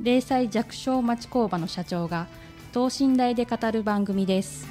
零細弱小町工場の社長が等身大で語る番組です。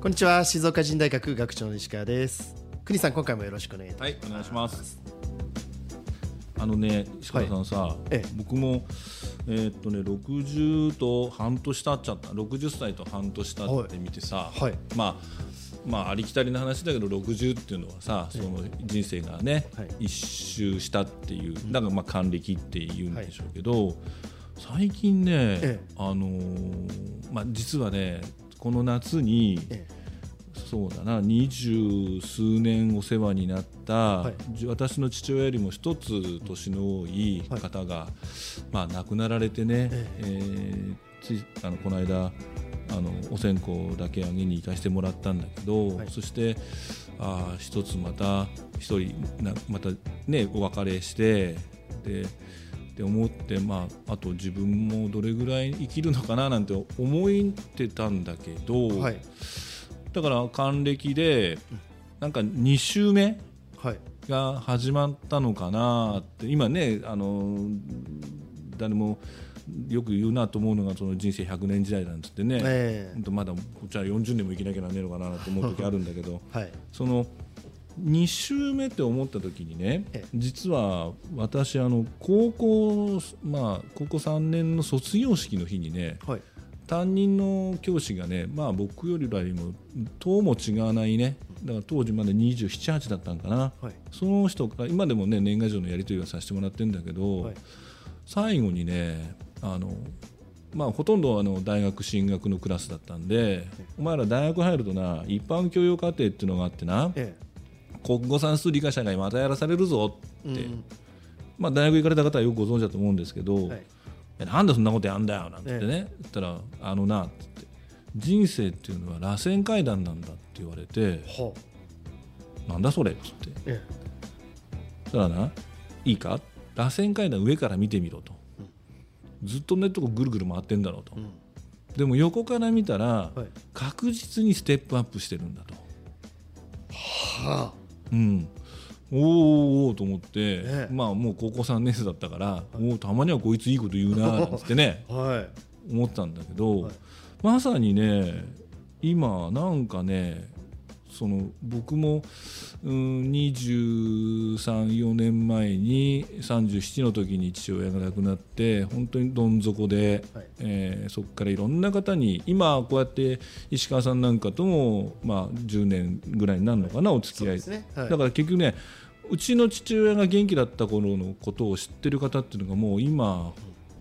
こんにちは。静岡人大学学長の石川です。国さん今回もよろしくお願いいたはい、お願いします。あのね、石川さんさ、ええ。僕も、えーっとね、60と半年経っちゃった、60歳と半年経ってみてさ、はい。まあ、まあ、ありきたりな話だけど、60っていうのはさ、その人生がね、はい。一周したっていう、だからまあ還暦って言うんでしょうけど、最近ね、ええ。あのーまあ、実はね、この夏に、えそうだな。二十数年お世話になった、はい。じ私の父親よりも一つ年の多い方が、まあ、亡くなられてね、ええ。ーついあのこの間あのお線香だけあげに行かせてもらったんだけど、はい。そしてああ一つまた一人なまたねお別れしてでって思って、まあ、あと自分もどれぐらい生きるのかななんて思ってたんだけど、はいだから還暦でなんか2週目はい。が始まったのかなって今ねあの誰もよく言うなと思うのがその人生100年時代なんつってね、えほんとまだこっちは40年も生きなきゃなんねえのかなと思う時あるんだけどえはい。その2週目って思った時にねええ。実は私あの高校まあ高校3年の卒業式の日にねはい担任の教師がね、まあ、僕よりらも党も違わないね。だから当時まだ27、8だったんかな、はい。その人から今でもね年賀状のやり取りはさせてもらってるんだけど、はい。最後にねあの、まあ、ほとんどあの大学進学のクラスだったんで、お前ら大学入るとな一般教養課程っていうのがあってなえ国語算数理科社会またやらされるぞって、えうん。まあ、大学行かれた方はよくご存知だと思うんですけど、はい。えなんでそんなことやんだよなんて言ってね、言ったらあのなって言って人生っていうのは螺旋階段なんだって言われてはなんだそれっつって。えそしたらないいか？螺旋階段上から見てみろと、ずっとねとこぐるぐる回ってんだろうと、えうん。でも横から見たら、はい。確実にステップアップしてるんだと、はうん、おーおと思って、ええまあもう高校3年生だったから、おおたまにはこいついいこと言うな なんつってねあはい。思ったんだけど、はい。まさにね今なんかねその僕も、うん、234年前に37の時に父親が亡くなって本当にどん底で、はい。えーそこからいろんな方に今こうやって石川さんなんかとも、まあ、10年ぐらいになるのかな、お付き合い、ね。はい。だから結局ねうちの父親が元気だった頃のことを知ってる方っていうのがもう今、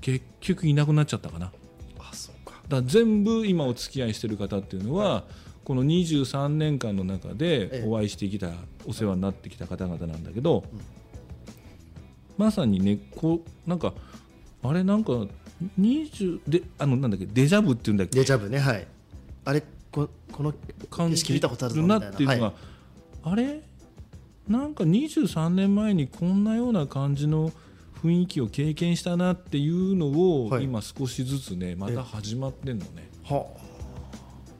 結局いなくなっちゃったかな。あそうか。だ全部今お付き合いしてる方っていうのは、この23年間の中えでえお会いしてきた、お世話になってきた方々なんだけど、まさにねこうなんかあれなんか20であのなんだっけデジャブっていうんだっけ？デジャブねはい。あれここの感景色見たことあるなっていうのが、はい。あれ？なんか23年前にこんなような感じの雰囲気を経験したなっていうのを、はい。今少しずつねまた始まってんのね。は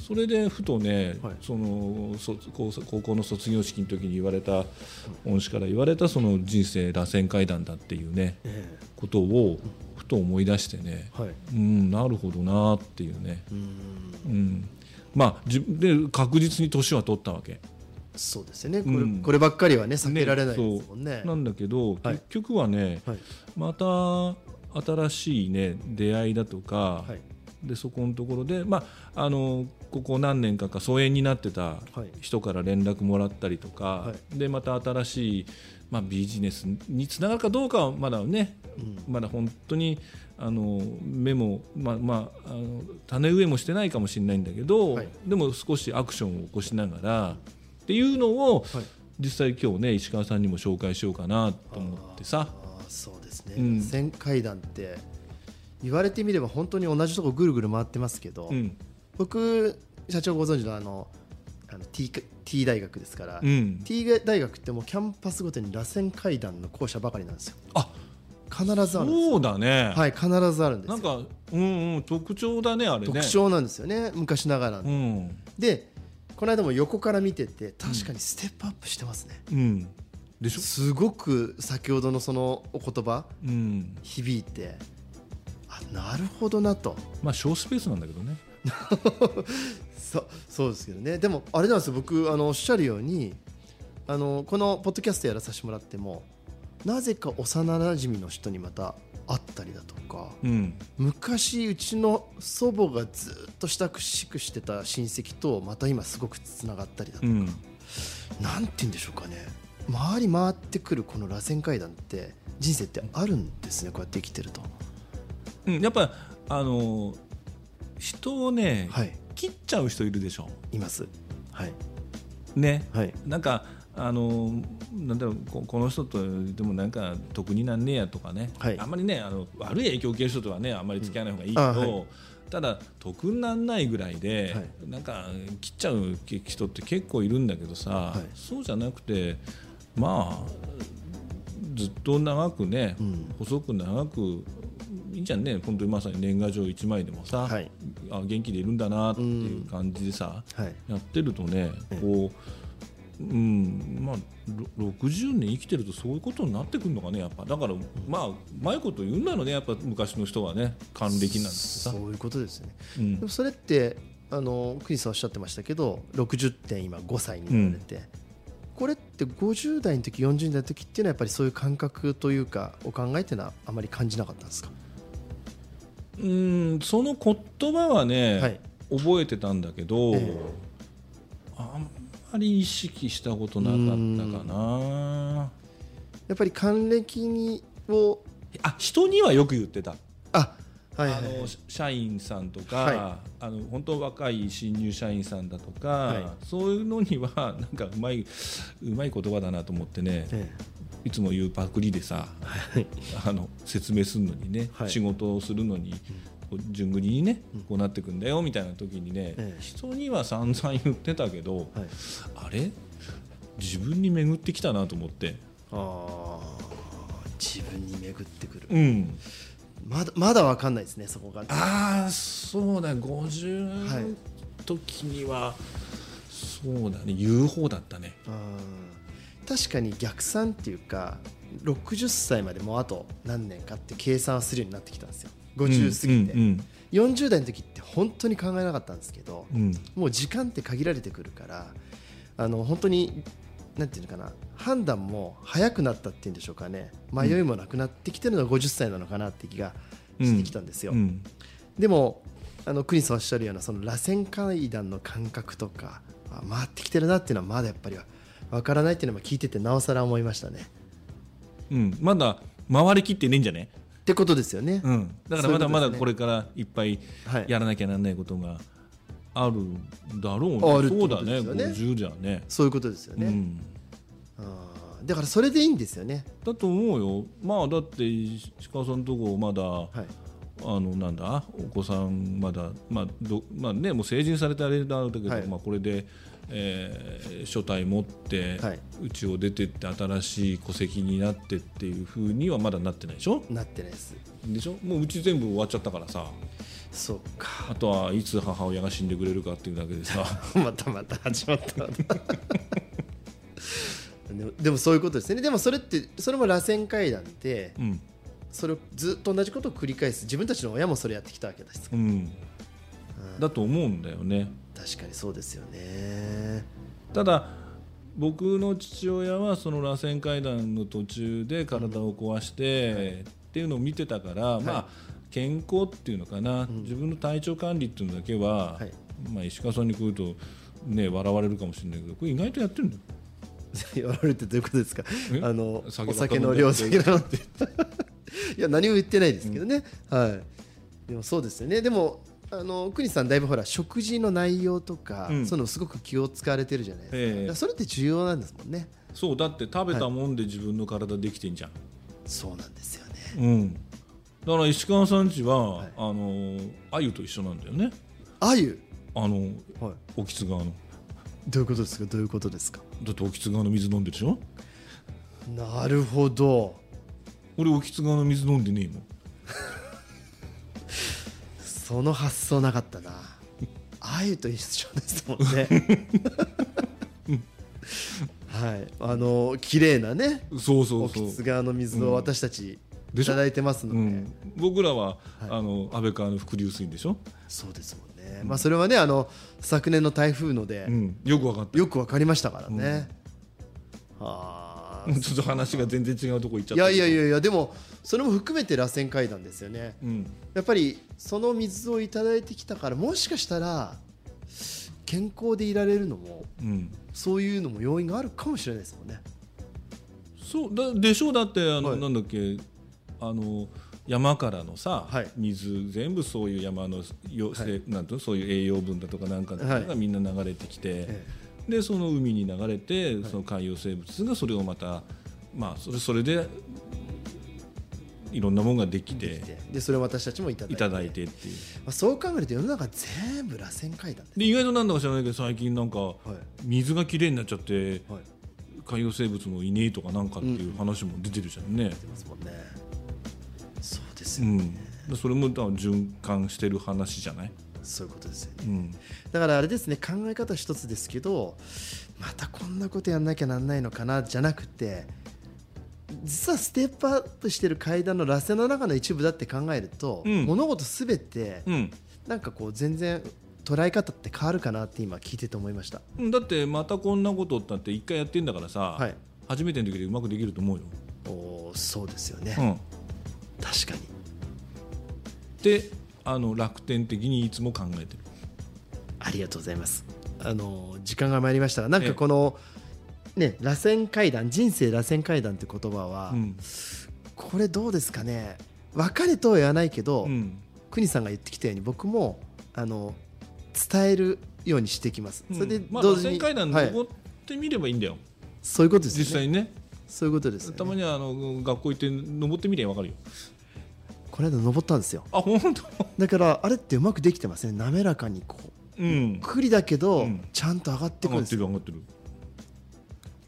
それでふとね、はい。その卒高高校の卒業式の時に言われた恩師から言われたその人生螺旋階段だっていうねえことをふと思い出してね、えはい。うんなるほどなっていうね、うん。うん、まあで確実に年は取ったわけ。そうですよね。これ,、うん。こればっかりはね避けられないですもんね。そう。なんだけど、はい。結局はね、はい。また新しいね出会いだとか、はい。でそこのところで、まあ、あのここ何年かか疎遠になってたはい。人から連絡もらったりとか、はでまた新しい、まあ、ビジネスにつながるかどうかはまだね、まだ本当にあの目も、まあまあ、あの種植えもしてないかもしれないんだけど、はい。でも少しアクションを起こしながらっていうのを、はい。実際今日ね石川さんにも紹介しようかなと思ってさ。あーそうですね、うん。旋階段って言われてみれば本当に同じとこぐるぐる回ってますけど、うん。僕社長ご存知のあのあの T, T 大学ですから、うん。T 大学ってもうキャンパスごとに螺旋階段の校舎ばかりなんですよ。あ必ずあるそうだね、はい必ずあるんですよ。なんか、うんうん、特徴だねあれね。特徴なんですよね昔ながらの、うん、でこの間も横から見てて確かにステップアップしてますね、うん、でしょ、すごく先ほどのそのお言葉うん、響いてあなるほどなと。まあ小スペースなんだけどね。そそうですけどね。でもあれなんですよ。僕あのおっしゃるようにあのこのポッドキャストやらさせてもらってもなぜか幼なじみの人にまた会ったりだとか。うん。昔うちの祖母がずっと親しくしてた親戚とまた今すごくつながったりだとか、うん。なんて言うんでしょうかね。回り回ってくるこの螺旋階段って人生ってあるんですねこうやって生きてると。うん、やっぱあの人をね、はい。切っちゃう人いるでしょ。います。はい。ね。はい。なんかあのなんだろうここの人とでもなんか得になんねえやとかね、はい。あんまりねあの悪い影響を受ける人とはねあんまり付き合わない方がいいけど、うんあはい。ただ得になんないぐらいで、はい。なんか切っちゃう人って結構いるんだけどさ、い。そうじゃなくてまあずっと長くね、うん。細く長くいいじゃんね本当にまさに年賀状1枚でもさ、はい。あ元気でいるんだなっていう感じでさ、はい。やってるとねええ。こう、うんまあ、ろ60年生きてるとそういうことになってくるのかねやっぱ。だからまあうまいこと言うんだろうねやっぱ昔の人はね還暦なんてさそういうことですね。うん。でもそれってあのクリスさんおっしゃってましたけど60点今5歳になられて、これって50代の時40代の時っていうのはやっぱりそういう感覚というかお考えっていうのはあまり感じなかったんですか？うんその言葉はね、はい。覚えてたんだけど、ええ。あんまり意識したことなかったかな。やっぱり還暦にをあ人にはよく言ってた。あはいはいあの社員さんとか、はあの本当若い新入社員さんだとか、はそういうのにはなんかうまいうまい言葉だなと思ってねえいつも言うパクリでさえはい。あの説明するのにね、はい。仕事をするのに、順繰りにねこうなってくんだよみたいな時にね、ええ。人には散々言ってたけど、はい。あれ？自分に巡ってきたなと思って。あー自分に巡ってくる。うん。まだまだわかんないですねそこが。ああそうだ。はい50時には、そうだね。言う方だったね。うん確かに逆算っていうか60歳までもうあと何年かって計算するようになってきたんですよ50過ぎて、うん40代の時って本当に考えなかったんですけど、うん。もう時間って限られてくるからあの本当になんていうのかな判断も早くなったっていうんでしょうかね。迷いもなくなってきてるのが50歳なのかなって気がしてきたんですよ、うんでもあのクリスさんおっしゃるようなその螺旋階段の感覚とかあ回ってきてるなっていうのはまだやっぱりわからないっていうのも聞いててなおさら思いましたね。うん。まだ回りきってねえんじゃね、ってことですよね、うん、だからまだまだこれからいっぱいはいやらなきゃならないことがあるだろうね、あるってことそうだね。ね50じゃね。そういうことですよね、うん、あー。だからそれでいいんですよね。だと思うよ。まあだって石川さんのとこまだ、はいあのなんだお子さんまだまあどまあねもう成人されてあれだけど、はい。まあこれで、えー書体持ってはい。家、を出てって新しい戸籍になってっていうふうにはまだなってないでしょ？なってないです。でしょ？もううち全部終わっちゃったからさ。そうか。あとはいつ母親が死んでくれるかっていうだけでさ。またまた始まった。でもでもそういうことですね。でもそれってそれも螺旋階段ってうんそれをずっと同じことを繰り返す。自分たちの親もそれやってきたわけですから、うん。だと思うんだよね。確かにそうですよね。ただ僕の父親はその螺旋階段の途中で体を壊して、っていうのを見てたから、まあ健康っていうのかな、自分の体調管理っていうのだけは、はい。まあ、石川さんに来ると、ね、笑われるかもしれないけどこれ意外とやってるんだよ。言われるってどういうことですか？え？あのお酒の量っていや何も言ってないですけどね、はい。でもそうですよね。でもあの国さんだいぶほら食事の内容とか、うん。そういうのすごく気を使われてるじゃないですか,、ええ。それって重要なんですもんね。そうだって食べたもんで自分の体できてんじゃん。そうなんですよね。うん、だから石川さんちは、はい。あの鮎と一緒なんだよね。あゆ？あのはい。興津川の。どういうことですか？どういうことですか？だって興津川の水飲んでるでしょ？なるほど俺興津川の水飲んでねえもん。その発想なかったな。あゆと一緒ですもんね。はい。あの綺麗なねそうそう興そう。津川の水を私たちいただいてますので、うん、僕らは、はい。あの安倍川の伏流水でしょ、そうですもんね、まあそれはねあの昨年の台風ので、うん、よく分かった。よくわかりましたからね、はあちょっと話が全然違うとこ行っちゃいった。やいやいやいやでもそれも含めて螺旋階段ですよね。うん、やっぱりその水をいただいてきたからもしかしたら健康でいられるのもうん、そういうのも要因があるかもしれないですもんね。そうだでしょう？だってあの、はい。なんだっけあの山からのさ、はい。水全部そういう山のよ、せなんていうのそういう栄養分だとかなんかはい。がみんな流れてきて、えでその海に流れて、その海洋生物がそれをまたまあそれそれでいろんなものができてえでそれを私たちもいただいて。っていう。まあ、そう考えると世の中全部螺旋階段でで意外となんだか知らないけど最近なんかはい。水がきれいになっちゃってはい。海洋生物もいねえとかなんかっていう話も出てるじゃんね。出ますもんね。そうですよ、うん、でそれも循環してる話じゃない、そういうことですよね。うん、だからあれですね考え方一つですけどまたこんなことやんなきゃなんないのかなじゃなくて実はステップアップしてる階段の螺旋の中の一部だって考えると、うん。物事すべてうん。なんかこう全然捉え方って変わるかなって今聞いてて思いました。うん、だってまたこんなことって一回やってんだからさ、はい。初めての時でうまくできると思うよ。おーそうですよね、うん、確かに。であの楽天的にいつも考えてる。ありがとうございます。あの時間が参りましたがなんええかこの、ね螺旋階段人生螺旋階段って言葉は、うん。これどうですかね。別れとは言わないけど、うん。国さんが言ってきたように僕もあの伝えるようにしてきます。それでまあ、同時に、螺旋階段はい。登ってみればいいんだよ、そういうことですよね。実際にね。そういうことですよね、たまにはあの学校行って登ってみりゃ分かるよこの間登ったんですよ。あ本当？だからあれってうまくできてますね。滑らかにこううんゆっくりだけど、うんちゃんと上がってくるんですよ。てる上がってる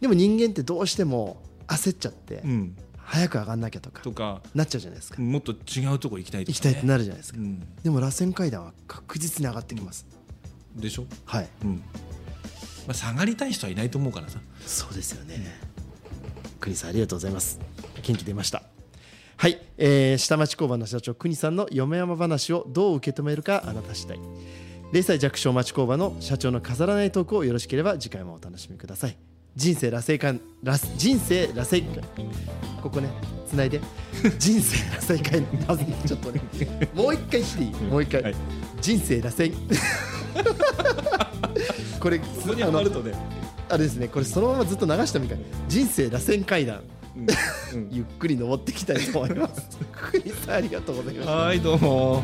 でも人間ってどうしても焦っちゃって、うん早く上がんなきゃとかとかなっちゃうじゃないですか。もっと違うとこ行きたいとか、ね、行きたいってなるじゃないですか。うん、でも螺旋階段は確実に上がってきます。でしょ、はい。うんまあ、下がりたい人はいないと思うからさそうですよね。国さんありがとうございます。元気出ました。はい、えー下町工場の社長国さんの嫁山話をどう受け止めるかあなた次第。零歳弱小町工場の社長の飾らないトークをよろしければ次回もお楽しみください。人生螺旋階螺人生螺旋階ここねつないで。人生螺旋階まずちょっとねもう一回していい？もう一回、はい。人生螺旋 これそこにはまるとね、あれですね。これそのままずっと流してもいい。から人生螺旋階段うんうん ゆっくり登っていきたいと思います。クリさんありがとうございました。はいどうも。